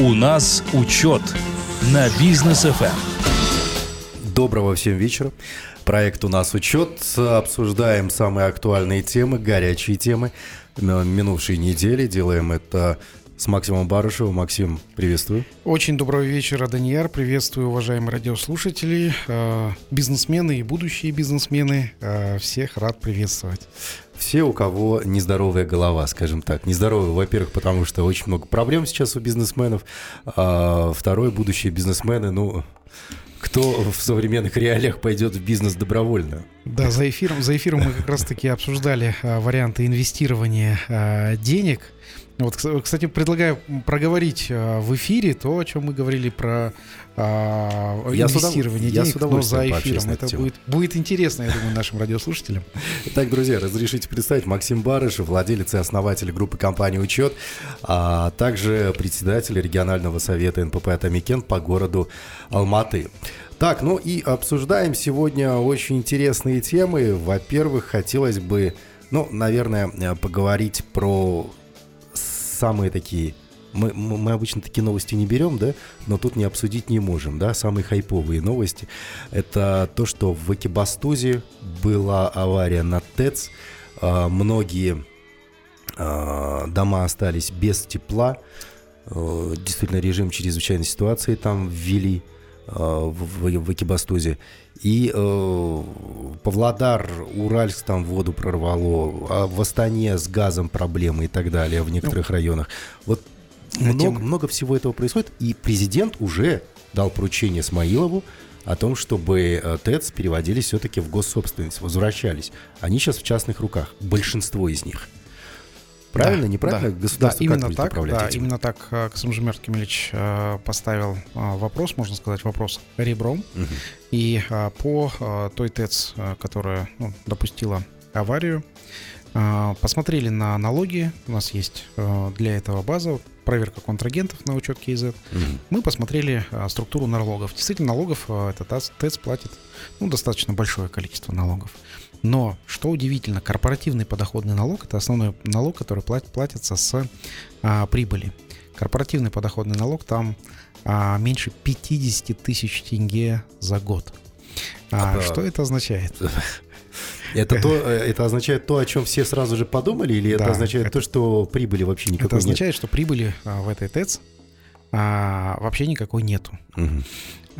У нас учет на бизнес ФМ. Доброго всем вечера. Проект «У нас учет». Обсуждаем самые актуальные темы, горячие темы минувшей недели. Делаем это с Максимом Барышевым. Максим, приветствую. Очень доброго вечера, Данияр. Приветствую, уважаемые радиослушатели, э, бизнесмены и будущие бизнесмены. Э, всех рад приветствовать. Все, у кого нездоровая голова, скажем так. Нездоровая, во-первых, потому что очень много проблем сейчас у бизнесменов. А второй, будущие бизнесмены, ну, кто в современных реалиях пойдет в бизнес добровольно. Да, за эфиром, за эфиром мы как раз-таки обсуждали а, варианты инвестирования а, денег вот, кстати, предлагаю проговорить э, в эфире то, о чем мы говорили про а, я инвестирование денег, я но за эфиром. Это будет, будет интересно, я думаю, нашим радиослушателям. Так, друзья, разрешите представить Максим Барышев, владелец и основатель группы компании «Учет», а также председатель регионального совета НПП «Атамекен» по городу Алматы. Так, ну и обсуждаем сегодня очень интересные темы. Во-первых, хотелось бы, ну, наверное, поговорить про самые такие мы, мы обычно такие новости не берем, да, но тут не обсудить не можем, да, самые хайповые новости. Это то, что в Экибастузе была авария на ТЭЦ, а, многие а, дома остались без тепла, а, действительно режим чрезвычайной ситуации там ввели в, в, в Экибастузе. И э, Павлодар, Уральск там воду прорвало, а в Астане с газом проблемы и так далее в некоторых ну, районах. Вот много, много всего этого происходит, и президент уже дал поручение Смаилову о том, чтобы э, ТЭЦ переводились все-таки в госсобственность, возвращались. Они сейчас в частных руках, большинство из них. Правильно, да, неправильно? Да, Государство да, именно так, да, этим? именно так э, Касымжимер Кемельевич э, поставил вопрос, можно сказать, вопрос ребром. Угу. И по той ТЭЦ, которая ну, допустила аварию, посмотрели на налоги. У нас есть для этого база, проверка контрагентов на учет КИЗ. Угу. Мы посмотрели структуру налогов. Действительно, налогов этот ТЭЦ платит ну, достаточно большое количество налогов. Но, что удивительно, корпоративный подоходный налог – это основной налог, который платит, платится с а, прибыли. Корпоративный подоходный налог там а, меньше 50 тысяч тенге за год. А, а что это означает? Это, то, э, это означает то, о чем все сразу же подумали, или да, это означает это, то, что прибыли вообще никакой нет? Это означает, нет? что прибыли а, в этой ТЭЦ а, вообще никакой нету. Угу.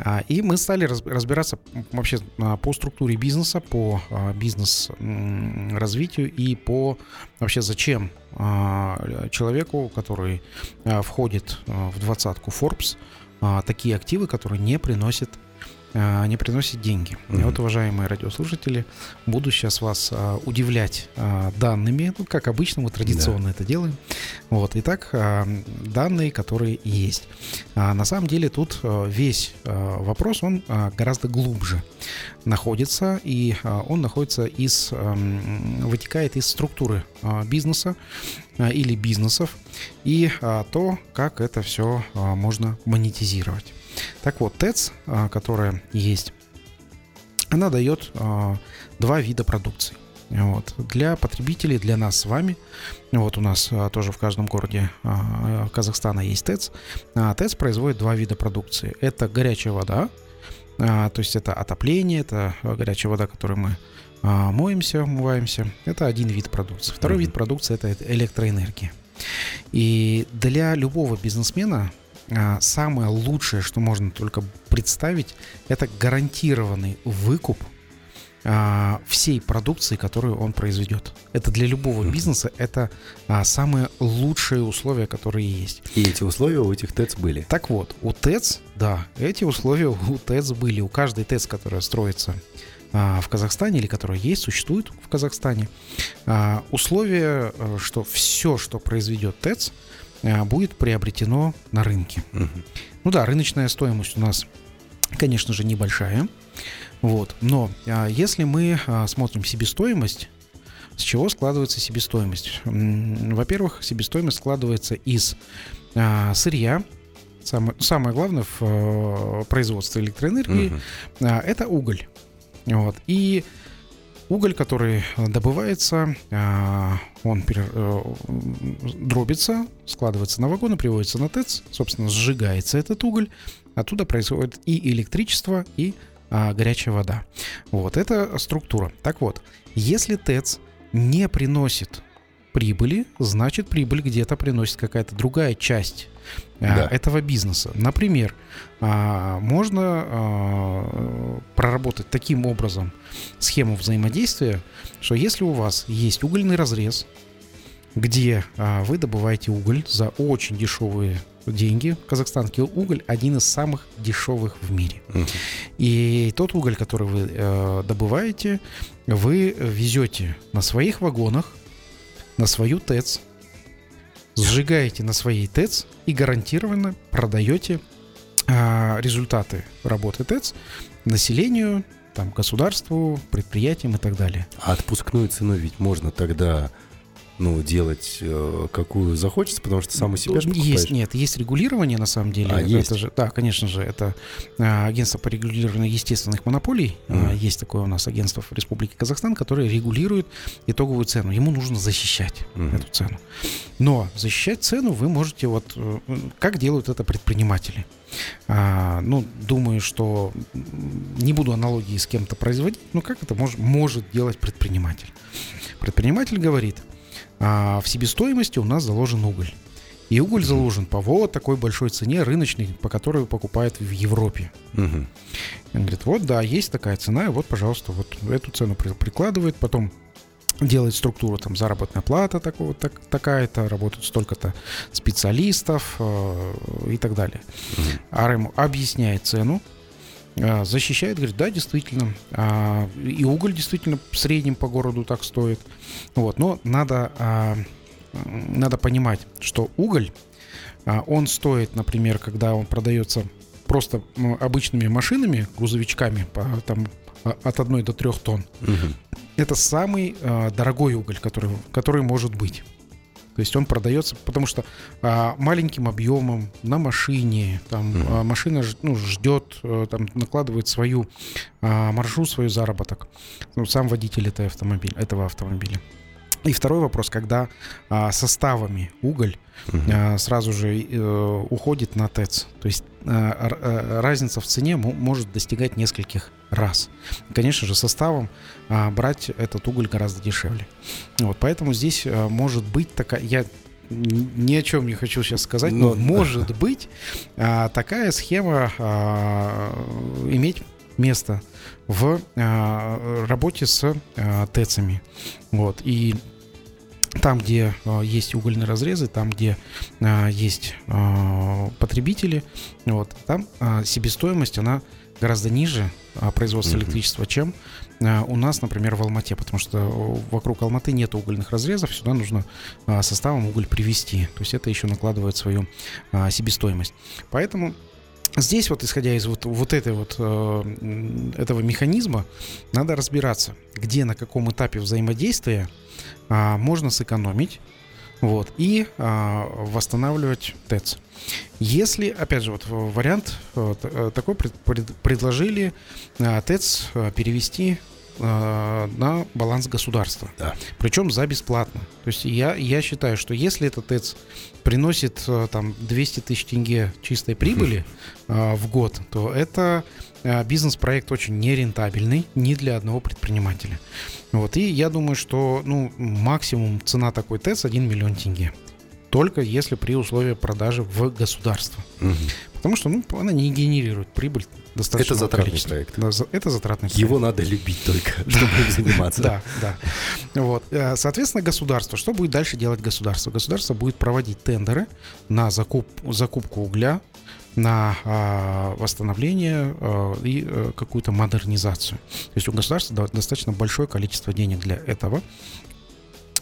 А, и мы стали разбираться вообще а, по структуре бизнеса, по а, бизнес-развитию и по вообще зачем человеку, который входит в двадцатку Forbes, такие активы, которые не приносят не приносит деньги. Mm-hmm. И вот, уважаемые радиослушатели, буду сейчас вас а, удивлять а, данными, ну, как обычно, мы традиционно да. это делаем. Вот, итак, а, данные, которые есть. А, на самом деле тут а, весь а, вопрос, он а, гораздо глубже находится, и а, он находится из, а, вытекает из структуры а, бизнеса а, или бизнесов, и а, то, как это все а, можно монетизировать. Так вот, ТЭЦ, а, которая есть, она дает а, два вида продукции. Вот. Для потребителей, для нас с вами, вот у нас а, тоже в каждом городе Казахстана есть ТЭЦ. ТЭЦ производит два вида продукции. Это горячая вода, то есть это отопление, это горячая вода, которой мы моемся, умываемся. Это один вид продукции. Второй mm-hmm. вид продукции это электроэнергия. И для любого бизнесмена а, самое лучшее, что можно только представить, это гарантированный выкуп а, всей продукции, которую он произведет. Это для любого бизнеса это а, самые лучшие условия, которые есть. И эти условия у этих ТЭЦ были. Так вот, у ТЭЦ, да, эти условия у ТЭЦ были. У каждой ТЭЦ, которая строится в Казахстане или которая есть, существует в Казахстане, условие, э, что все, что произведет ТЭЦ, будет приобретено на рынке. Угу. Ну да, рыночная стоимость у нас, конечно же, небольшая. Вот. Но а, если мы а, смотрим себестоимость, с чего складывается себестоимость? Во-первых, себестоимость складывается из а, сырья. Самое, самое главное в производстве электроэнергии угу. это уголь. Вот. И уголь, который добывается, он дробится, складывается на вагоны, приводится на ТЭЦ, собственно, сжигается этот уголь, оттуда происходит и электричество, и горячая вода. Вот, это структура. Так вот, если ТЭЦ не приносит прибыли, значит прибыль где-то приносит какая-то другая часть а, да. этого бизнеса. Например, а, можно а, проработать таким образом схему взаимодействия, что если у вас есть угольный разрез, где вы добываете уголь за очень дешевые деньги. Казахстанский уголь один из самых дешевых в мире. Uh-huh. И тот уголь, который вы э, добываете, вы везете на своих вагонах на свою ТЭЦ, сжигаете на своей ТЭЦ и гарантированно продаете а, результаты работы ТЭЦ населению, там, государству, предприятиям и так далее. А отпускную цену ведь можно тогда ну, делать э, какую захочется, потому что сам у себя же Есть, нет, есть регулирование на самом деле. А, есть? Это же, да, конечно же, это э, агентство по регулированию естественных монополий. Mm. Есть такое у нас агентство в Республике Казахстан, которое регулирует итоговую цену. Ему нужно защищать mm. эту цену. Но защищать цену вы можете вот... Как делают это предприниматели? А, ну, думаю, что не буду аналогии с кем-то производить, но как это мож, может делать предприниматель? Предприниматель говорит – а в себестоимости у нас заложен уголь. И уголь заложен по вот такой большой цене рыночной, по которой покупают в Европе. Угу. Он говорит, вот да, есть такая цена, и вот, пожалуйста, вот эту цену прикладывает, потом делает структуру, там, заработная плата такого, так, такая-то, работают столько-то специалистов э, и так далее. Угу. АРМ объясняет цену, защищает, говорит, да, действительно, э, и уголь действительно в среднем по городу так стоит. Вот, но надо, а, надо понимать, что уголь, а, он стоит, например, когда он продается просто обычными машинами, грузовичками, там, а, от 1 до 3 тонн. Угу. Это самый а, дорогой уголь, который, который может быть. То есть он продается, потому что а, маленьким объемом на машине, там mm а, машина ну, ждет, а, там накладывает свою а, маржу, свой заработок. Ну, сам водитель этой автомобиля, этого автомобиля. И второй вопрос, когда а, составами уголь угу. а, сразу же а, уходит на ТЭЦ. То есть а, а, разница в цене может достигать нескольких раз. конечно же, составом а, брать этот уголь гораздо дешевле. Вот, поэтому здесь а, может быть такая... Я ни о чем не хочу сейчас сказать, но, но может быть а, такая схема а, иметь место в э, работе с э, ТЭЦами. Вот. И там, где э, есть угольные разрезы, там, где э, есть э, потребители, вот, там э, себестоимость, она гораздо ниже э, производства mm-hmm. электричества, чем э, у нас, например, в Алмате, потому что вокруг Алматы нет угольных разрезов, сюда нужно э, составом уголь привезти. То есть это еще накладывает свою э, себестоимость. Поэтому Здесь вот, исходя из вот, вот, этой вот э, этого механизма, надо разбираться, где, на каком этапе взаимодействия э, можно сэкономить, вот, и э, восстанавливать ТЭЦ. Если, опять же, вот вариант вот, э, такой пред, пред, предложили э, ТЭЦ э, перевести на баланс государства. Да. Причем за бесплатно. То есть я, я считаю, что если этот ТЭЦ приносит э, там 200 тысяч тенге чистой прибыли э, в год, то это э, бизнес-проект очень нерентабельный ни для одного предпринимателя. Вот, и я думаю, что ну, максимум цена такой ТЭЦ 1 миллион тенге. Только если при условии продажи в государство. Угу. Потому что ну, она не генерирует прибыль достаточно. Это затратный количества. проект. Да, это затратный проект. Его надо любить только, чтобы им заниматься. Да, да. Вот. Э, соответственно, государство. Что будет дальше делать государство? Государство будет проводить тендеры на закуп, закупку угля, на а, восстановление а, и а, какую-то модернизацию. То есть у государства достаточно большое количество денег для этого.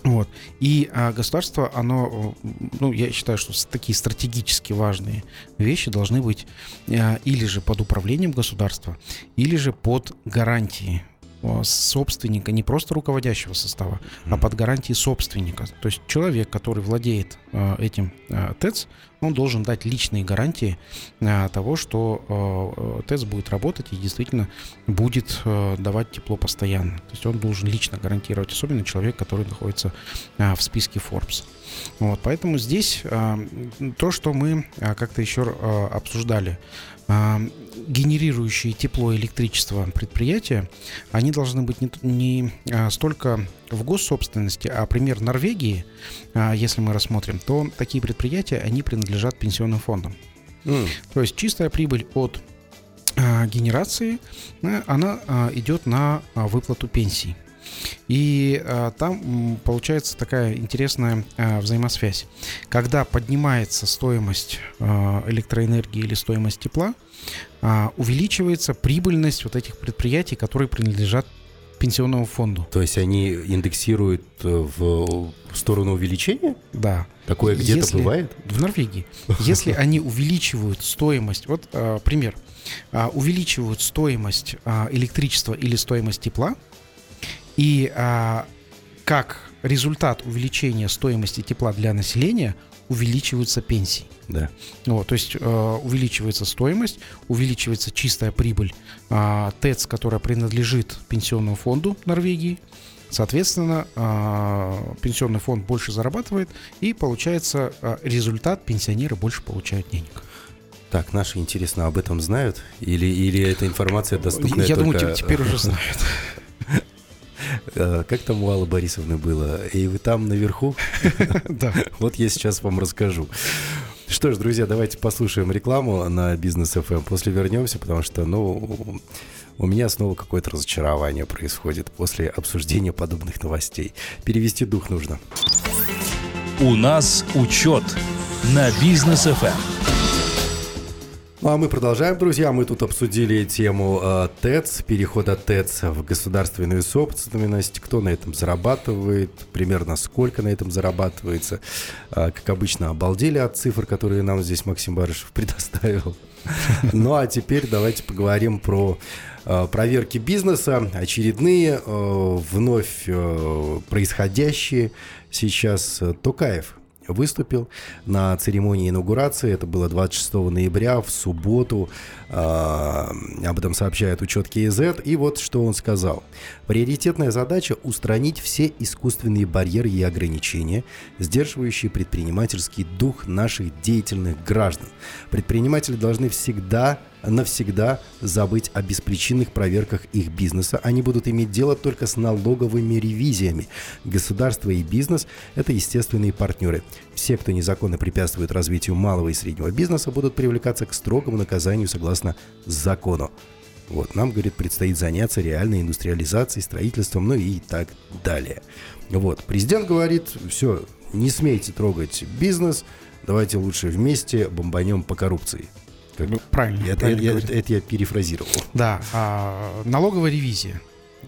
Вот. И а, государство, оно, ну, я считаю, что такие стратегически важные вещи должны быть а, или же под управлением государства, или же под гарантией собственника, не просто руководящего состава, а под гарантией собственника. То есть человек, который владеет э, этим э, ТЭЦ, он должен дать личные гарантии э, того, что э, ТЭЦ будет работать и действительно будет э, давать тепло постоянно. То есть он должен лично гарантировать, особенно человек, который находится э, в списке Forbes. Вот, поэтому здесь э, то, что мы э, как-то еще э, обсуждали, э, генерирующие тепло и электричество предприятия, они должны быть не, не а, столько в госсобственности, а пример Норвегии, а, если мы рассмотрим, то такие предприятия, они принадлежат пенсионным фондам. Mm. То есть чистая прибыль от а, генерации, она идет на выплату пенсий. И а, там получается такая интересная а, взаимосвязь. Когда поднимается стоимость а, электроэнергии или стоимость тепла, а, увеличивается прибыльность вот этих предприятий, которые принадлежат пенсионному фонду. То есть они индексируют э, в сторону увеличения? Да. Такое где-то бывает? В Норвегии. Если они увеличивают стоимость, вот а, пример, а, увеличивают стоимость а, электричества или стоимость тепла, и а, как результат увеличения стоимости тепла для населения увеличиваются пенсии. Да. Вот, то есть э, увеличивается стоимость, увеличивается чистая прибыль э, ТЭЦ, которая принадлежит пенсионному фонду Норвегии. Соответственно, э, пенсионный фонд больше зарабатывает, и получается э, результат пенсионеры больше получают денег. Так, наши, интересно, об этом знают? Или, или эта информация доступна Я только... думаю, теперь уже знают. Э, как там у Аллы Борисовны было? И вы там наверху? Да. Вот я сейчас вам расскажу. Что ж, друзья, давайте послушаем рекламу на Бизнес FM. После вернемся, потому что, ну, у меня снова какое-то разочарование происходит после обсуждения подобных новостей. Перевести дух нужно. У нас учет на Бизнес FM. Ну а мы продолжаем, друзья. Мы тут обсудили тему э, ТЭЦ, перехода ТЭЦ в государственную собственность, кто на этом зарабатывает, примерно сколько на этом зарабатывается. Э, как обычно, обалдели от цифр, которые нам здесь Максим Барышев предоставил. Ну а теперь давайте поговорим про э, проверки бизнеса, очередные, э, вновь э, происходящие сейчас. Токаев выступил на церемонии инаугурации. Это было 26 ноября в субботу. Э, об этом сообщает учет КИЗ. И вот что он сказал. Приоритетная задача – устранить все искусственные барьеры и ограничения, сдерживающие предпринимательский дух наших деятельных граждан. Предприниматели должны всегда навсегда забыть о беспричинных проверках их бизнеса. Они будут иметь дело только с налоговыми ревизиями. Государство и бизнес – это естественные партнеры. Все, кто незаконно препятствует развитию малого и среднего бизнеса, будут привлекаться к строгому наказанию согласно закону. Вот, нам, говорит, предстоит заняться реальной индустриализацией, строительством, ну и так далее. Вот, президент говорит, все, не смейте трогать бизнес, давайте лучше вместе бомбанем по коррупции. Как, ну, правильно. Это, правильно я, это, это я перефразировал. Да, а, налоговая ревизия.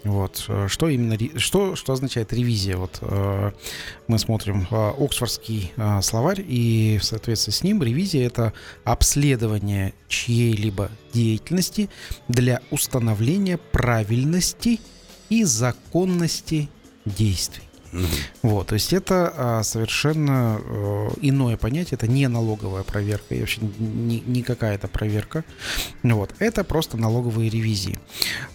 Вот что именно что что означает ревизия? Вот э, мы смотрим э, Оксфордский э, словарь и в соответствии с ним ревизия это обследование чьей-либо деятельности для установления правильности и законности действий. Вот, то есть это а, совершенно а, иное понятие, это не налоговая проверка, и вообще не, не какая-то проверка. Вот, это просто налоговые ревизии.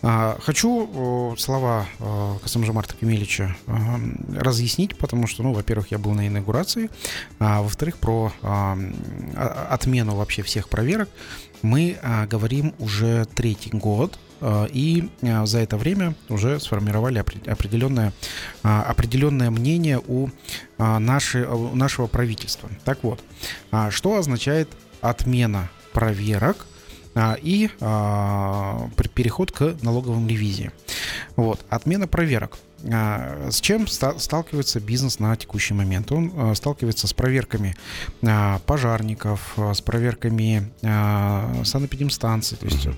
А, хочу а, слова а, Касамжамарта Кемелича а, разъяснить, потому что, ну, во-первых, я был на инаугурации, а во-вторых, про а, отмену вообще всех проверок мы говорим уже третий год, и а, за это время уже сформировали определенное, а, определенное мнение у, нашей, у нашего правительства. Так вот, что означает отмена проверок и переход к налоговым ревизиям? Вот, отмена проверок. А, с чем сталкивается бизнес на текущий момент? Он а, сталкивается с проверками а, пожарников, с проверками санэпидемстанций. То есть,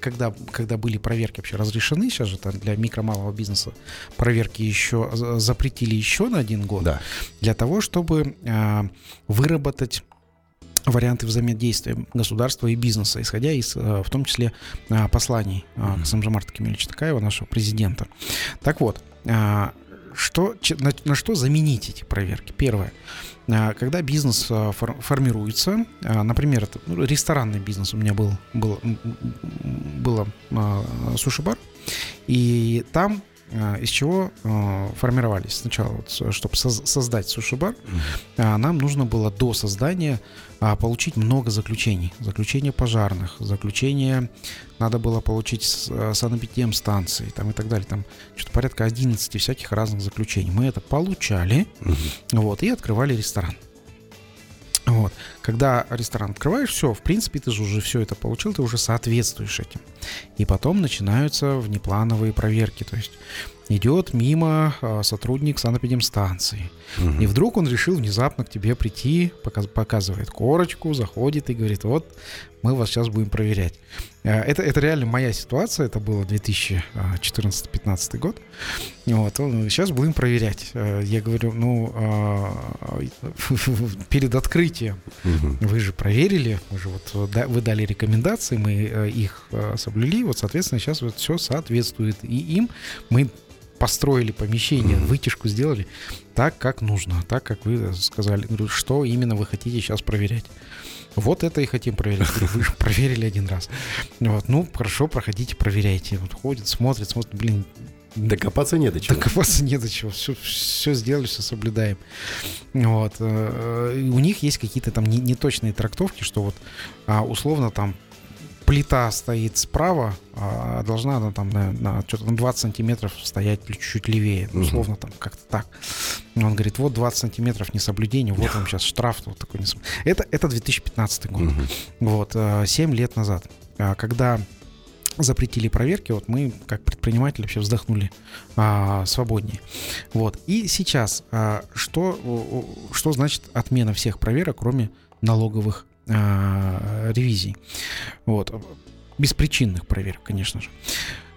когда, когда были проверки вообще разрешены, сейчас же там для микро-малого бизнеса проверки еще запретили еще на один год, да. для того, чтобы выработать варианты взаимодействия государства и бизнеса, исходя из, в том числе, посланий Кемельевича Такаева, нашего президента. Так вот, что, на, на что заменить эти проверки? Первое. Когда бизнес формируется, например, это, ну, ресторанный бизнес у меня был, был было суши-бар, и там а, из чего а, формировались сначала, чтобы создать суши-бар, mm-hmm. нам нужно было до создания получить много заключений. Заключения пожарных, заключения надо было получить с санэпидемстанции там и так далее. Там что-то порядка 11 всяких разных заключений. Мы это получали, вот, и открывали ресторан. Вот. Когда ресторан открываешь, все, в принципе, ты же уже все это получил, ты уже соответствуешь этим. И потом начинаются внеплановые проверки. То есть идет мимо а, сотрудник санэпидемстанции. Угу. И вдруг он решил внезапно к тебе прийти, показывает корочку, заходит и говорит, вот мы вас сейчас будем проверять. А, это, это реально моя ситуация, это было 2014-2015 год. Вот, сейчас будем проверять. А, я говорю, ну, перед открытием угу. вы же проверили, вы же вот вы дали рекомендации, мы э, их соблюли, вот, соответственно, сейчас вот все соответствует и им. Мы построили помещение, вытяжку сделали так, как нужно, так, как вы сказали. Говорю, что именно вы хотите сейчас проверять. Вот это и хотим проверить. Вы же проверили один раз. Вот, ну, хорошо, проходите, проверяйте. Вот ходит, смотрит, смотрит, блин, Докопаться не до чего. Докопаться не до чего. Все, все сделали, все соблюдаем. Вот. Э, у них есть какие-то там неточные трактовки, что вот а, условно там плита стоит справа, а должна она там на, на, что-то на 20 сантиметров стоять чуть-чуть левее. Ну, условно там как-то так. Он говорит, вот 20 сантиметров несоблюдение, вот вам сейчас штраф вот такой. Это, это 2015 год. Угу. Вот, 7 э, лет назад. А когда запретили проверки, вот мы, как предприниматели, вообще вздохнули а, свободнее. Вот. И сейчас, а, что, что значит отмена всех проверок, кроме налоговых а, ревизий. Вот. Беспричинных проверок, конечно же.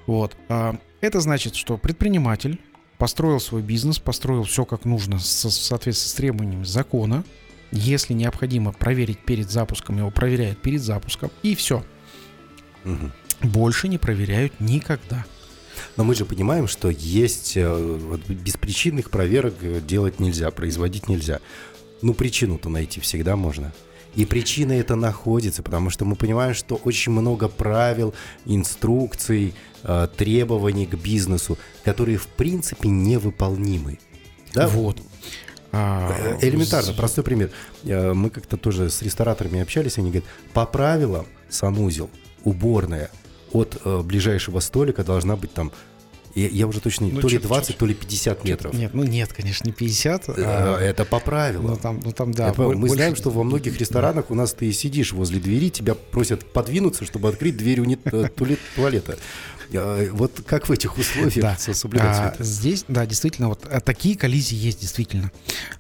Вот. А, это значит, что предприниматель построил свой бизнес, построил все как нужно в соответствии с требованиями закона. Если необходимо проверить перед запуском, его проверяют перед запуском, и все. Угу. Больше не проверяют никогда. Но мы же понимаем, что есть э, вот, беспричинных проверок э, делать нельзя, производить нельзя. Ну, причину-то найти всегда можно. И причина это находится, потому что мы понимаем, что очень много правил, инструкций, э, требований к бизнесу, которые в принципе невыполнимы. Да? Вот. А, э, элементарно, простой пример. Э, мы как-то тоже с рестораторами общались, они говорят, по правилам санузел, уборная от ближайшего столика должна быть там я, я уже точно не ну, то ли 20, чуть, то ли 50 метров. Нет, ну нет, конечно, не 50. А... Это по правилам. Ну там, ну там да. Это, больше... Мы знаем, что во многих ресторанах у нас ты сидишь возле двери, тебя просят подвинуться, чтобы открыть дверь э, туалета. А, вот как в этих условиях да. соблюдать а, Здесь, да, действительно, вот а, такие коллизии есть действительно.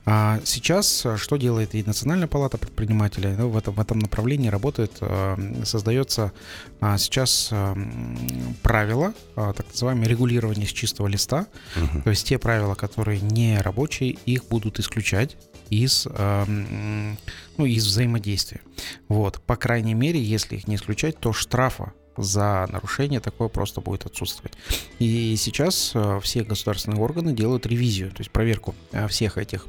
А сейчас что делает и Национальная палата предпринимателей? Ну, в, этом, в этом направлении работает, создается сейчас правила, так называемое регулирование с чистого листа. Угу. То есть те правила, которые не рабочие, их будут исключать из, ну, из взаимодействия. Вот. По крайней мере, если их не исключать, то штрафа за нарушение такое просто будет отсутствовать. И сейчас э, все государственные органы делают ревизию, то есть проверку э, всех этих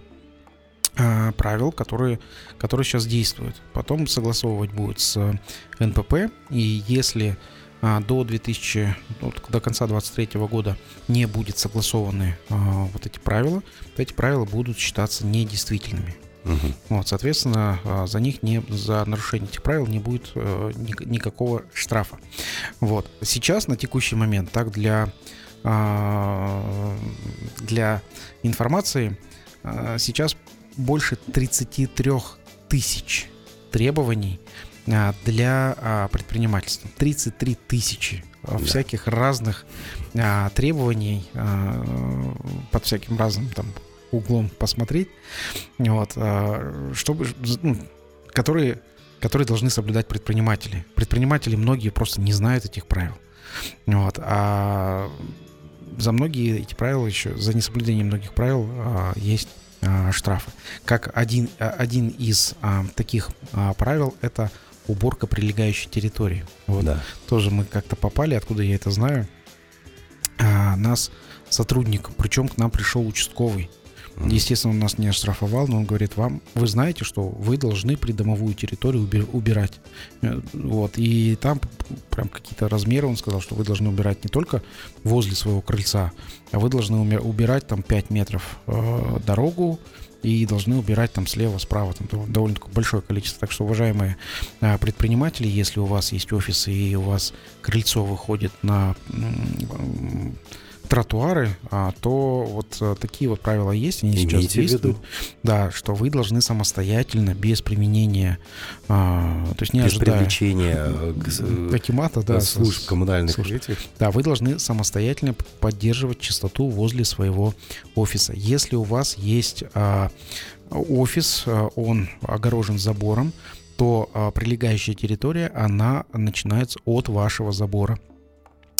э, правил, которые, которые сейчас действуют. Потом согласовывать будет с НПП, и если до 2000, ну, до конца 2023 года не будет согласованы вот эти правила, то эти правила будут считаться недействительными. Угу. Вот, соответственно, а, за них не за нарушение этих правил не будет э, никакого штрафа. Вот. Сейчас на текущий момент так для а, для информации а, сейчас больше 33 тысяч требований для предпринимательства. 33 тысячи да. всяких разных требований под всяким разным там углом посмотреть, вот, а, чтобы, ну, которые, которые должны соблюдать предприниматели. Предприниматели многие просто не знают этих правил. Вот, а за многие эти правила еще, за несоблюдение многих правил а, есть а, штрафы. Как один, а, один из а, таких а, правил это уборка прилегающей территории. Вот Да. тоже мы как-то попали, откуда я это знаю. А, нас сотрудник, причем к нам пришел участковый. Естественно, он нас не оштрафовал, но он говорит, вам, вы знаете, что вы должны придомовую территорию уби- убирать. Э, Вот, и там прям какие-то размеры, он сказал, что вы должны убирать не только возле своего крыльца, а вы должны убирать там 5 метров э, дорогу, и должны убирать там слева, справа, там дов- довольно такое большое количество. Так что, уважаемые а, предприниматели, если у вас есть офис и у вас крыльцо выходит на тротуары, а, то вот а, такие вот правила есть, они сейчас Имейте виду. действуют. Да, что вы должны самостоятельно, без применения, а, то есть не Без ожидая привлечения э, к с- э, Акимата, да, с- служб коммунальных этих. да, вы должны самостоятельно поддерживать чистоту возле своего офиса. Если у вас есть а, офис, он огорожен забором, то а, прилегающая территория, она начинается от вашего забора.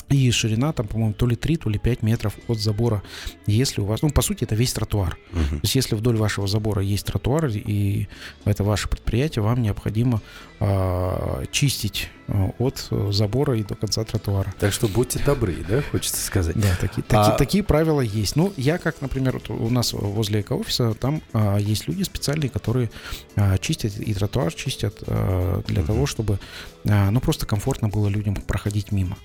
И ширина там, по-моему, то ли 3, то ли 5 метров от забора. Если у вас, ну, по сути, это весь тротуар. Мгм. То есть, если вдоль вашего забора есть тротуар, и это ваше предприятие, вам необходимо а, чистить а, от э, забора и до конца тротуара. Так что будьте добры, да, хочется сказать. Да, такие, А- таки- такие правила есть. Ну, я как, например, вот у нас возле эко-офиса, там а, есть люди специальные, которые а, чистят и тротуар чистят а, для Мгм. того, чтобы, а, ну, просто комфортно было людям проходить мимо.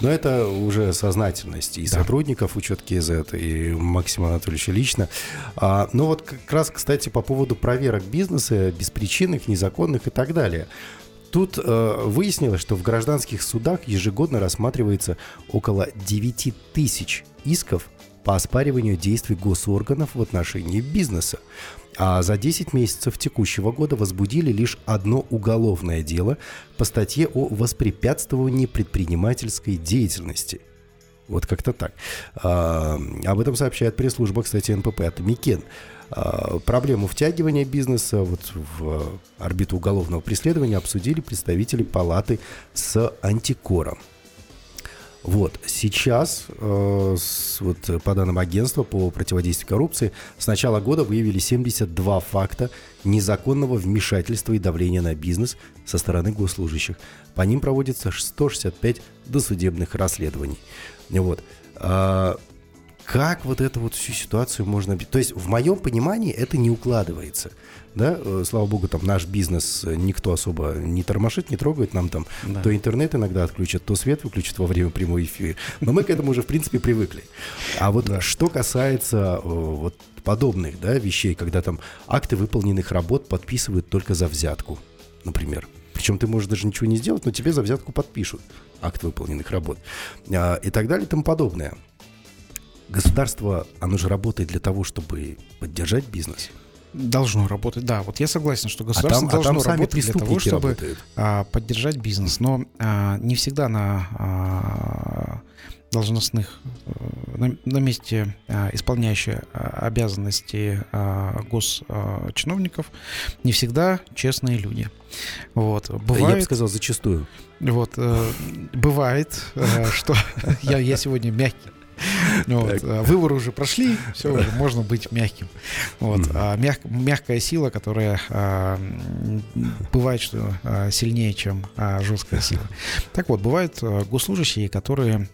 Но это уже сознательность и Да. сотрудников учетки КЗ, и Максима Анатольевича лично. А, ну вот как раз, кстати, по поводу проверок бизнеса, беспричинных, незаконных и так далее. Тут э, выяснилось, что в гражданских судах ежегодно рассматривается около 9 тысяч исков по оспариванию действий госорганов в отношении бизнеса. А за 10 месяцев текущего года возбудили лишь одно уголовное дело по статье о воспрепятствовании предпринимательской деятельности. Вот как-то так. А, об этом сообщает пресс-служба, кстати, НПП от Микен. А, проблему втягивания бизнеса вот в орбиту уголовного преследования обсудили представители палаты с антикором. Вот, сейчас, э, вот, по данным агентства по противодействию коррупции, с начала года выявили 72 факта незаконного вмешательства и давления на бизнес со стороны госслужащих. По ним проводится 165 досудебных расследований. Вот. А, как вот эту вот всю ситуацию можно... То есть, в моем понимании, это не укладывается. Да, Э, слава богу, там наш бизнес э, никто особо не тормошит, не трогает, нам там Да. то интернет иногда отключат, то свет выключат во время прямой эфира. Но мы к этому уже, в принципе, привыкли. А вот что касается э, вот подобных да, вещей, когда там акты выполненных работ подписывают только за взятку, например. Причем ты можешь даже ничего не сделать, но тебе за взятку подпишут акт выполненных работ. А, И так далее и тому подобное. Государство, оно же работает для того, чтобы поддержать бизнес. Должно работать, да. Вот я согласен, что А государство там, а должно там сами работать для того, чтобы работают. а, поддержать бизнес, но а, не всегда на а, должностных э, на, на месте а, исполняющие а, обязанности а, госчиновников не всегда честные люди. Вот Я бы бывает, сказал, зачастую. вот э, бывает, э, что я сегодня мягкий. Вот, Так. а выборы уже прошли, все уже можно быть мягким. Вот, а мяг- мягкая сила, которая а, бывает, что а, сильнее, чем а, жесткая сила. Так вот, бывают госслужащие, которые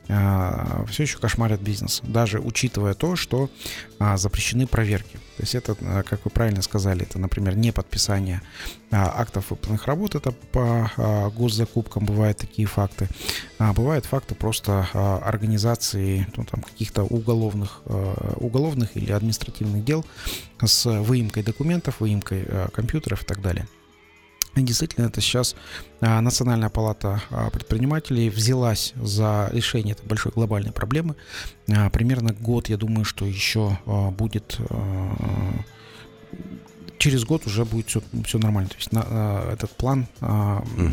все еще кошмарят бизнес, даже учитывая то, что а, запрещены проверки. То есть это, а, как вы правильно сказали, это, например, не подписание а, актов выполненных работ, это по а, госзакупкам бывают такие факты. Бывают факты просто организации ну, там, каких-то уголовных, уголовных или административных дел с выемкой документов, выемкой компьютеров и так далее. И действительно, это сейчас а, Национальная палата а, предпринимателей взялась за решение этой большой глобальной проблемы. А, Примерно год, я думаю, что еще будет через год уже будет все, все нормально. То есть на, этот план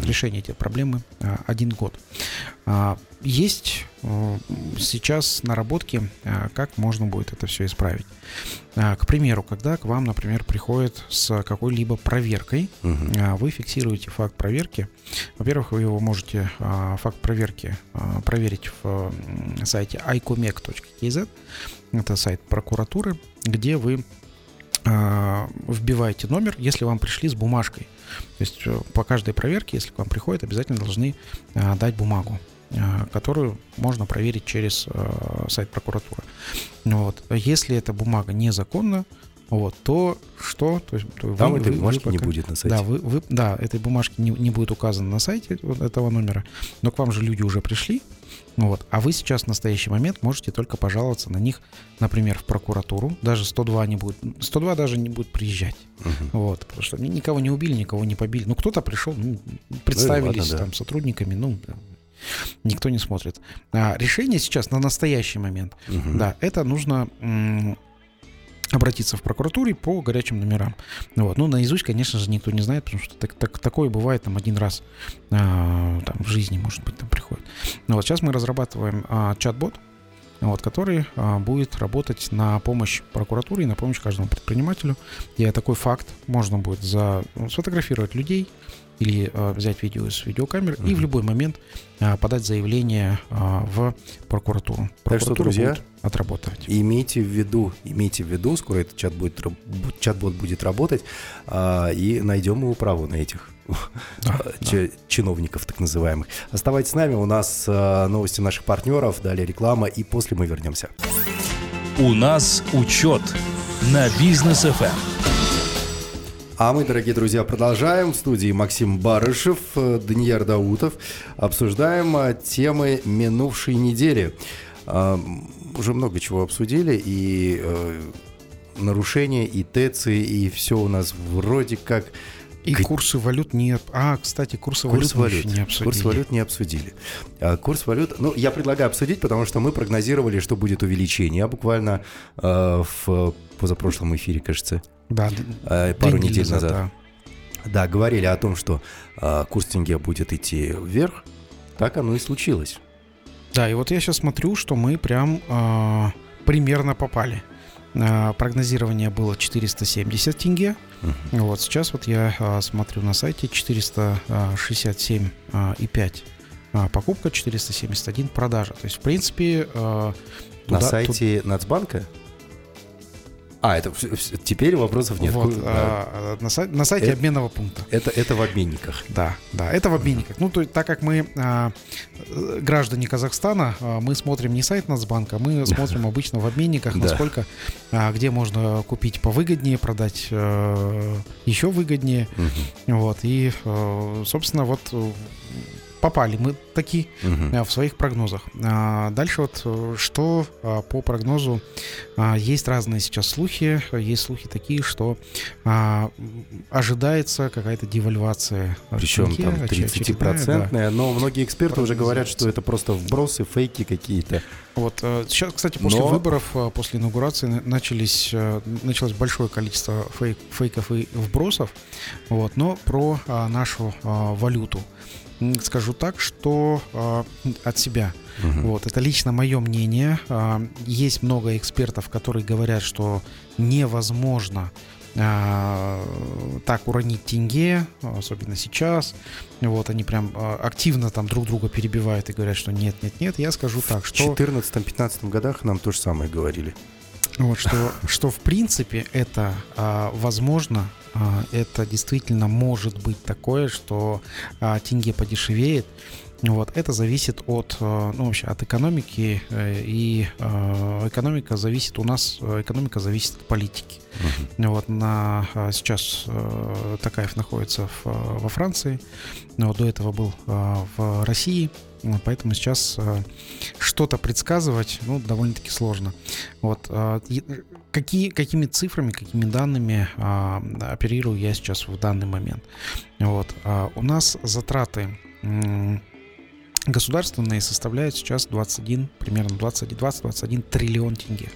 решения этой проблемы один год. Есть а, сейчас наработки, а, как можно будет это все исправить. А, К примеру, когда к вам, например, приходит с какой-либо проверкой, а, вы фиксируете факт проверки. Во-первых, вы его можете факт проверки проверить в сайте icomec.kz. Это сайт прокуратуры, где вы вбиваете номер, если вам пришли с бумажкой. То есть э, по каждой проверке, если к вам приходит, обязательно должны дать бумагу которую можно проверить через э, сайт прокуратуры. Вот. Если эта бумага незаконна, вот, то что? То есть, Там вы, этой бумажки вы пока, не будет на сайте. Да, вы, вы, да этой бумажки не, не будет указано на сайте вот этого номера, но к вам же люди уже пришли, вот, а вы сейчас в настоящий момент можете только пожаловаться на них, например, в прокуратуру, даже 102 не будет, 102 даже не будет приезжать, угу. вот, потому что никого не убили, никого не побили, ну кто-то пришел, ну, представились ну, ладно, да. там сотрудниками, ну, никто не смотрит. А решение сейчас на настоящий момент, угу. да, это нужно обратиться в прокуратуре по горячим номерам. Вот. Ну, наизусть, конечно же, никто не знает, потому что так, так, такое бывает там один раз а, там, в жизни, может быть, там приходит. Но вот сейчас мы разрабатываем а, чат-бот, вот, который а, будет работать на помощь прокуратуре и на помощь каждому предпринимателю. И такой факт можно будет за, ну, сфотографировать людей, или э, взять видео с видеокамер mm-hmm. и в любой момент э, подать заявление э, в прокуратуру. Так что, друзья, отработать. Имейте в виду, имейте в виду, скоро этот чат будет, чат-бот будет работать, э, и найдем его право на этих да, ч- да. чиновников так называемых. Оставайтесь с нами, у нас э, новости наших партнеров, далее реклама, и после мы вернемся. У нас учет на бизнес FM. А мы, дорогие друзья, продолжаем. В студии Максим Барышев, э, Данияр Даутов. Обсуждаем э, темы минувшей недели. А, уже много чего обсудили, и э, нарушения, и ТЭЦы, и все у нас вроде как... И К... курсы валют не... А, кстати, курсы курс валют, валют не обсудили. Курс валют не обсудили. А, курс валют... Ну, я предлагаю обсудить, потому что мы прогнозировали, что будет увеличение буквально э, в позапрошлом эфире, кажется. Да, э, пару недель назад. Да. да, говорили о том, что э, курс тенге будет идти вверх. Так оно и случилось. Да, и вот я сейчас смотрю, что мы прям э, примерно попали. Э, прогнозирование было 470 тенге. Uh-huh. Вот сейчас вот я э, смотрю на сайте 467,5 э, покупка, 471 продажа. То есть, в принципе... Э, туда, на сайте тут... Нацбанка? А, это теперь вопросов нет. Вот, да. а, на, сай, на сайте это, обменного пункта. Это, это в обменниках. Да, да, это в обменниках. Ну, то, так как мы а, граждане Казахстана, а, мы смотрим не сайт Нацбанка, мы смотрим обычно в обменниках, насколько, а, где можно купить повыгоднее, продать а, еще выгоднее. Угу. Вот, и, а, собственно, вот попали мы такие угу. в своих прогнозах. А, дальше вот э, что а, по прогнозу есть разные сейчас слухи, есть слухи такие, что ожидается какая-то девальвация. Причем там 30-процентная, да. но многие эксперты уже говорят, что это просто вбросы, фейки какие-то. Вот сейчас, кстати, после Но... выборов, после инаугурации начались, началось большое количество фейк, фейков и вбросов. Вот, но про нашу валюту скажу так, что э, от себя. Угу. Вот, это лично мое мнение. Э, есть много экспертов, которые говорят, что невозможно э, так уронить тенге, особенно сейчас. Вот они прям активно там друг друга перебивают и говорят, что нет, нет, нет. Я скажу так, что... В 14-15 годах нам то же самое говорили. Вот, что, что в принципе это а, возможно, а, это действительно может быть такое, что а, тенге подешевеет. Вот, это зависит от, а, ну, вообще, от экономики, э, и э, экономика зависит у нас, экономика зависит от политики. Uh-huh. Вот, на, сейчас э, Такаев находится в, во Франции, но до этого был в России, поэтому сейчас что-то предсказывать, ну, довольно-таки сложно. Вот, какие, какими цифрами, какими данными а, оперирую я сейчас в данный момент. Вот. У нас затраты государственные составляют сейчас 21, примерно 20-21 триллион тенге.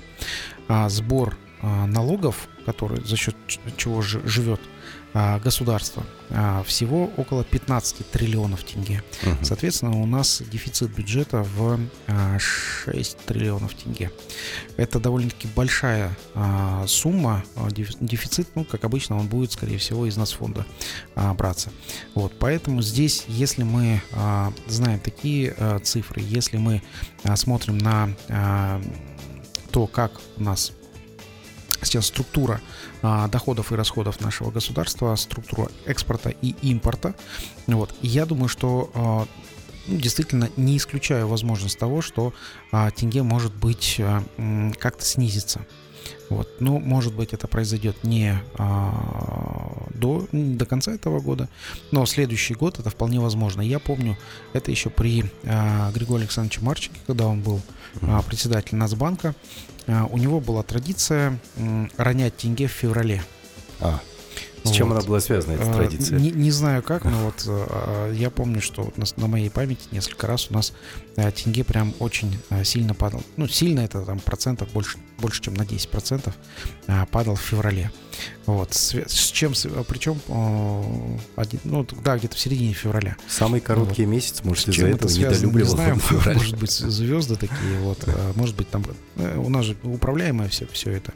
А сбор налогов, который за счет чего живет государства. А, всего около 15 триллионов тенге. Угу. Соответственно, у нас дефицит бюджета в 6 а, триллионов тенге. Это довольно-таки большая сумма. Дефицит, ну, как обычно, он будет, скорее всего, из нас фонда браться. Вот, поэтому здесь, если мы знаем такие цифры, если мы смотрим на то, как у нас сейчас структура а, доходов и расходов нашего государства, структура экспорта и импорта. Вот. Я думаю, что а, ну, действительно не исключаю возможность того, что а, тенге может быть а, как-то снизится. Вот. Ну, может быть, это произойдет не а, до, до конца этого года, но следующий год это вполне возможно. Я помню, это еще при а, Григории Александровиче Марчике, когда он был а, председателем Нацбанка, а, у него была традиция а, ронять тенге в феврале. А. С чем вот. она была связана, эта а, традиция? Не, не знаю как, но вот а, я помню, что вот на, на моей памяти несколько раз у нас а, тенге прям очень сильно падал. Ну, сильно это там процентов больше, больше чем на 10% падал в феврале. Вот. С, с чем, причем, один, ну, да, где-то в середине февраля. Самый короткий вот. месяц, может, из-за этого недолюбливал. Не знаю, может быть, звезды такие, вот, может быть, там, э, у нас же управляемое все, все это.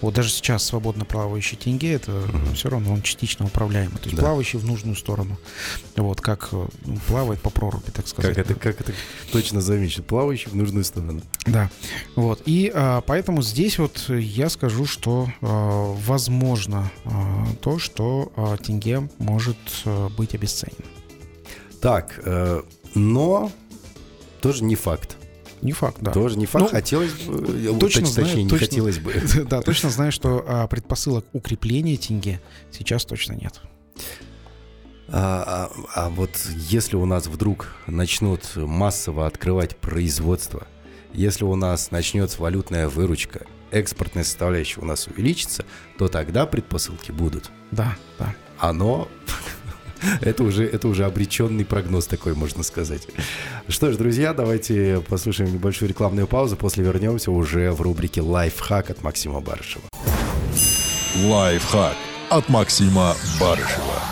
Вот даже сейчас свободно плавающий тенге, это все равно он частично управляемый, то есть да. плавающий в нужную сторону. Вот, как ну, плавает по проруби, так сказать. Как это, как это точно замечено, плавающий в нужную сторону. Да, вот, и а, поэтому здесь вот я скажу, что а, возможно возможно то, что тенге может быть обесценен. Так, э, но тоже не факт. Не факт, да. Тоже не факт. Ну, хотелось бы, точно точнее, знаю, не точно, хотелось бы. Да, точно знаю, что а, предпосылок укрепления тенге сейчас точно нет. А, а, а вот если у нас вдруг начнут массово открывать производство, если у нас начнется валютная выручка, экспортная составляющая у нас увеличится, то тогда предпосылки будут. Да, да. Оно это уже, это уже обреченный прогноз такой, можно сказать. Что ж, друзья, давайте послушаем небольшую рекламную паузу. После вернемся уже в рубрике «Лайфхак» от Максима Барышева. «Лайфхак» от Максима Барышева.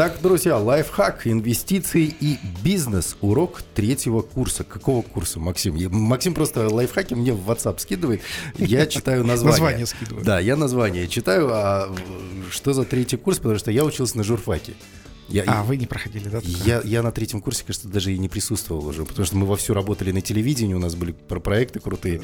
Итак, друзья, лайфхак, инвестиции и бизнес. Урок третьего курса. Какого курса, Максим? Максим просто лайфхаки мне в WhatsApp скидывает. Я читаю название. Название скидываю. Да, я название читаю. А что за третий курс? Потому что я учился на журфаке. Я, а, вы не проходили, да? Я, я на третьем курсе, кажется, даже и не присутствовал уже, потому что мы вовсю работали на телевидении, у нас были проекты крутые.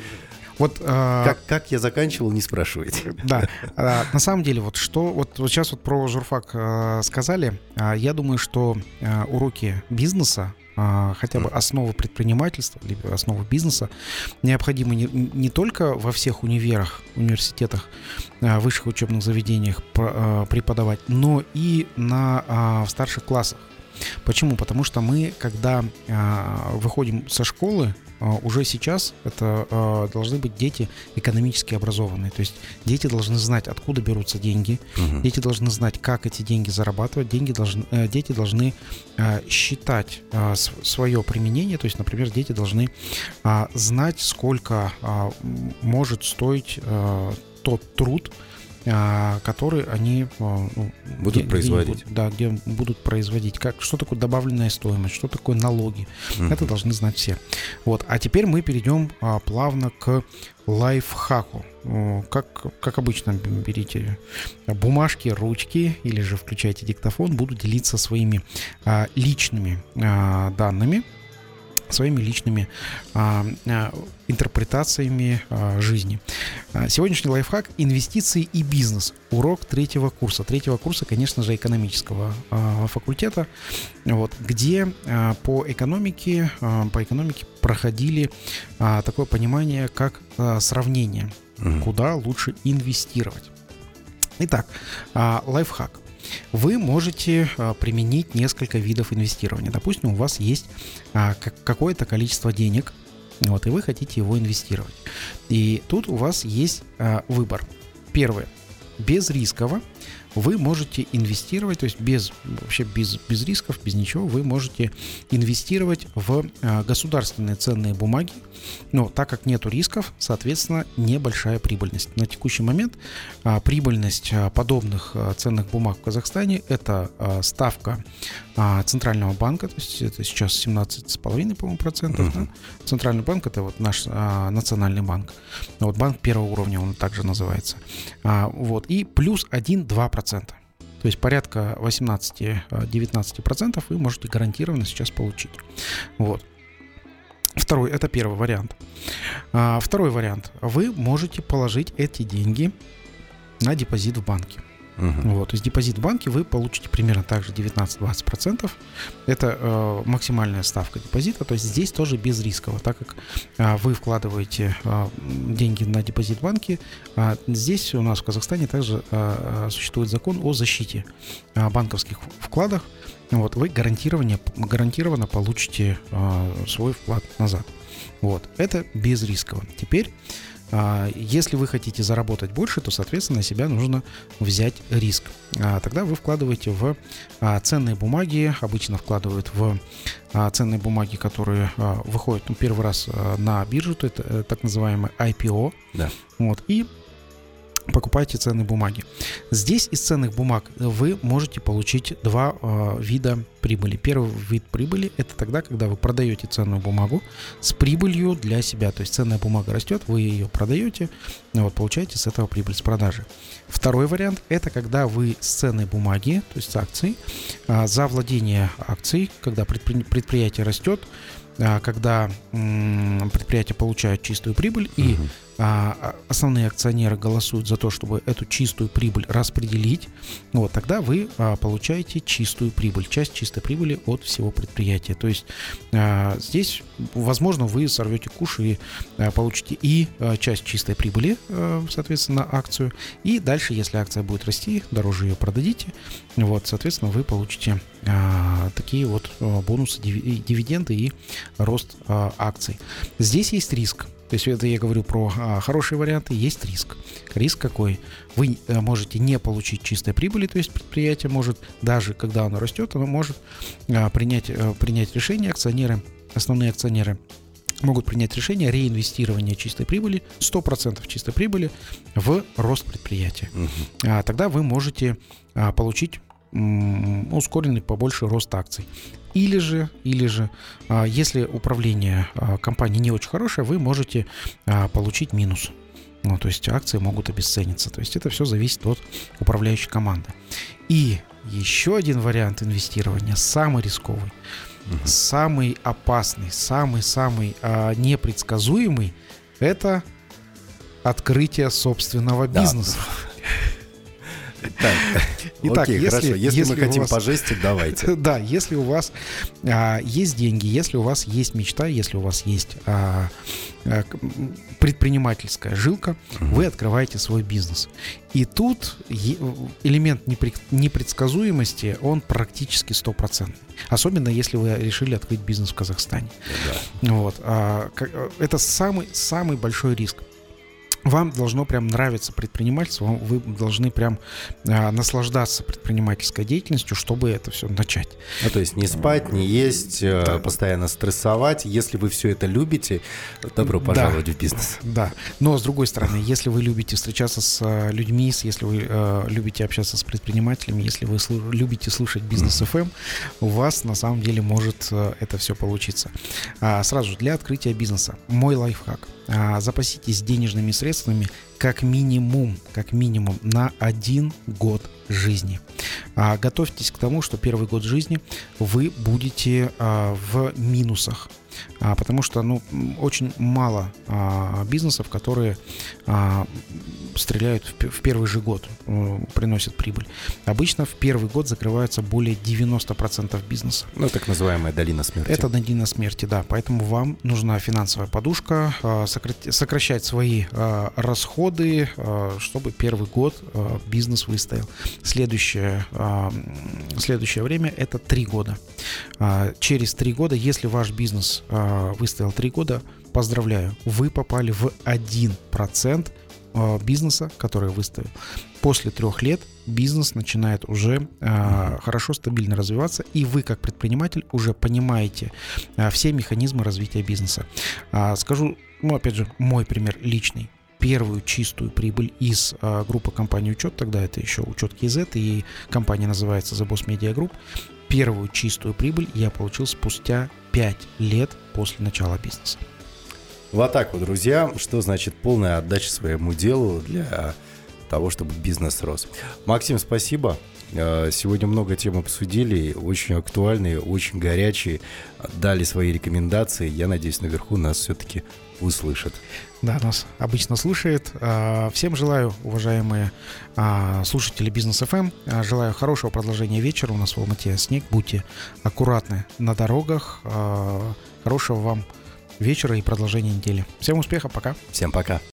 Вот, а... как, как я заканчивал, не спрашивайте. Да, а, на самом деле, вот что, вот, вот сейчас вот про журфак а, сказали, а, я думаю, что а, уроки бизнеса, а, хотя бы основы предпринимательства, либо основы бизнеса, необходимы не, не только во всех универах, университетах, а, высших учебных заведениях а, преподавать, но и на, в старших классах. Почему? Потому что мы, когда а, выходим со школы, а, уже сейчас это а, должны быть дети экономически образованные. То есть дети должны знать, откуда берутся деньги, угу. дети должны знать, как эти деньги зарабатывать, деньги должны, э, дети должны считать свое применение. То есть, например, дети должны знать, сколько может стоить тот труд, которые они а, ну, будут где, производить. Где, да, где будут производить. Как, что такое добавленная стоимость, что такое налоги. Mm-hmm. Это должны знать все. Вот. А теперь мы перейдем а, плавно к лайфхаку. Как, как обычно, берите бумажки, ручки или же включайте диктофон. Буду делиться своими а, личными а, данными своими личными а, а, интерпретациями а, жизни. Сегодняшний лайфхак – инвестиции и бизнес. Урок третьего курса. Третьего курса, конечно же, экономического факультета, вот, где по экономике, по экономике проходили такое понимание, как сравнение, mm-hmm. куда лучше инвестировать. Итак, лайфхак – вы можете а, применить несколько видов инвестирования. Допустим, у вас есть а, какое-то количество денег, вот, и вы хотите его инвестировать. И тут у вас есть а, выбор. Первое. Безрисково вы можете инвестировать, то есть без, вообще без, без рисков, без ничего, вы можете инвестировать в а, государственные ценные бумаги, но так как нету рисков, соответственно, небольшая прибыльность. На текущий момент а, прибыльность а, подобных ценных бумаг в Казахстане это ставка Центрального банка, то есть это сейчас 17,5, по-моему, процентов. Uh-huh. Да? Центральный банк это вот наш национальный банк. Вот банк первого уровня, он также называется. Вот, и плюс 1-2%. То есть порядка 18-19% вы можете гарантированно сейчас получить. Вот. Второй, это первый вариант. А, второй вариант. Вы можете положить эти деньги на депозит в банке. Мгм. Вот, есть депозит в банке вы получите примерно также 19-20%. Это э, максимальная ставка депозита, то есть здесь тоже без рисково, так как а, вы вкладываете м, деньги на депозит в банке. а здесь у нас в Казахстане также а, а, существует закон о защите а, банковских вкладов. Вот, вы гарантированно, гарантированно получите а, свой вклад назад. Вот, это без рисково. Теперь Если вы хотите заработать больше, то, соответственно, на себя нужно взять риск. А, Тогда вы вкладываете в а, ценные бумаги, обычно вкладывают в а, ценные бумаги, которые а, выходят ну, первый раз а, на биржу, то это э, так называемый IPO. Да. Вот, и покупаете ценные бумаги. Здесь из ценных бумаг вы можете получить два э, вида прибыли. Первый вид прибыли это тогда, когда вы продаете ценную бумагу с прибылью для себя. То есть ценная бумага растет, вы ее продаете, вот, получаете с этого прибыль с продажи. Второй вариант это когда вы с ценной бумаги, то есть с акций, а, за владение акцией, когда предпри- предприятие растет, а, когда предприятие получает чистую прибыль и Мгм. А, а, основные акционеры голосуют за то, чтобы эту чистую прибыль распределить, вот тогда вы а, получаете чистую прибыль, часть чистой прибыли от всего предприятия. То есть здесь, возможно, вы сорвете куш и получите и часть чистой прибыли, соответственно, акцию, и дальше, если акция будет расти, дороже ее продадите, вот, соответственно, вы получите такие вот бонусы, дивиденды и рост акций. Здесь есть риск. То есть это я говорю про а, хорошие варианты, есть риск. Риск какой? Вы э, можете не получить чистой прибыли, то есть предприятие может, даже когда оно растет, оно может а, принять, э, принять решение, акционеры, основные акционеры могут принять решение реинвестирования чистой прибыли, 100% чистой прибыли в рост предприятия. Мгм. А, тогда вы можете а, получить ускоренный побольше рост акций. Или же, или же, а, если управление а, компании не очень хорошее, вы можете а, получить минус. Ну, то есть акции могут обесцениться. То есть это все зависит от управляющей команды. И еще один вариант инвестирования, самый рисковый, самый опасный, самый-самый а, непредсказуемый, это открытие собственного Да. бизнеса. Так, Итак, если- хорошо. Если, если мы хотим пожестить, давайте. Да, если у вас а, есть деньги, если у вас есть мечта, если у вас есть а, а, предпринимательская жилка, вы открываете свой бизнес. И тут элемент непре- непредсказуемости, он практически стопроцентный. Особенно если вы решили открыть бизнес в Казахстане. Вот. а, как- а, это самый, самый большой риск. Вам должно прям нравиться предпринимательство, вам- вы должны прям а, наслаждаться предпринимательской деятельностью, чтобы это все начать. Ну, то есть не спать, не есть, э, Да. постоянно стрессовать. Если вы все это любите, добро Да. пожаловать в бизнес. Да, но с другой стороны, если вы любите встречаться с э, людьми, если вы э, любите общаться с предпринимателями, если вы слу- любите слушать бизнес FM, у вас на самом деле может э, это все получиться. А, сразу же для открытия бизнеса мой лайфхак: А, запаситесь денежными средствами как минимум, как минимум на один год жизни. А, готовьтесь к тому, что первый год жизни вы будете а, в минусах. А, потому что, ну, очень мало а, бизнесов, которые а, стреляют в, пе- в первый же год, э, приносят прибыль. Обычно в первый год закрывается более 90% бизнеса. Ну, так называемая долина смерти. Это долина смерти, да. Поэтому вам нужна финансовая подушка, сократи- сокращать свои а, расходы, чтобы первый год бизнес выстоял. Следующее, следующее время это три года. Через три года, если ваш бизнес выстоял три года, поздравляю, вы попали в 1% а, бизнеса, который выставил. После трех лет бизнес начинает уже а, хорошо, стабильно развиваться, и вы, как предприниматель, уже понимаете а, все механизмы развития бизнеса. А, скажу, ну, опять же, мой пример личный. Первую чистую прибыль из а, группы компании «Учет», тогда это еще «Учет KZ», и компания называется «The Boss Media Group», первую чистую прибыль я получил спустя 5 лет после начала бизнеса. Так вот, друзья. Что значит полная отдача своему делу для того, чтобы бизнес рос. Максим, спасибо. Э, сегодня много тем обсудили, очень актуальные, очень горячие, дали свои рекомендации. Я надеюсь, наверху нас все-таки услышат. Да, нас обычно слушает. А, всем желаю, уважаемые а, слушатели Бизнес ФМ, а, желаю хорошего продолжения вечера. У нас в Алмате снег. Будьте аккуратны на дорогах. Хорошего вам вечера и продолжения недели. Всем успехов, пока. Всем пока.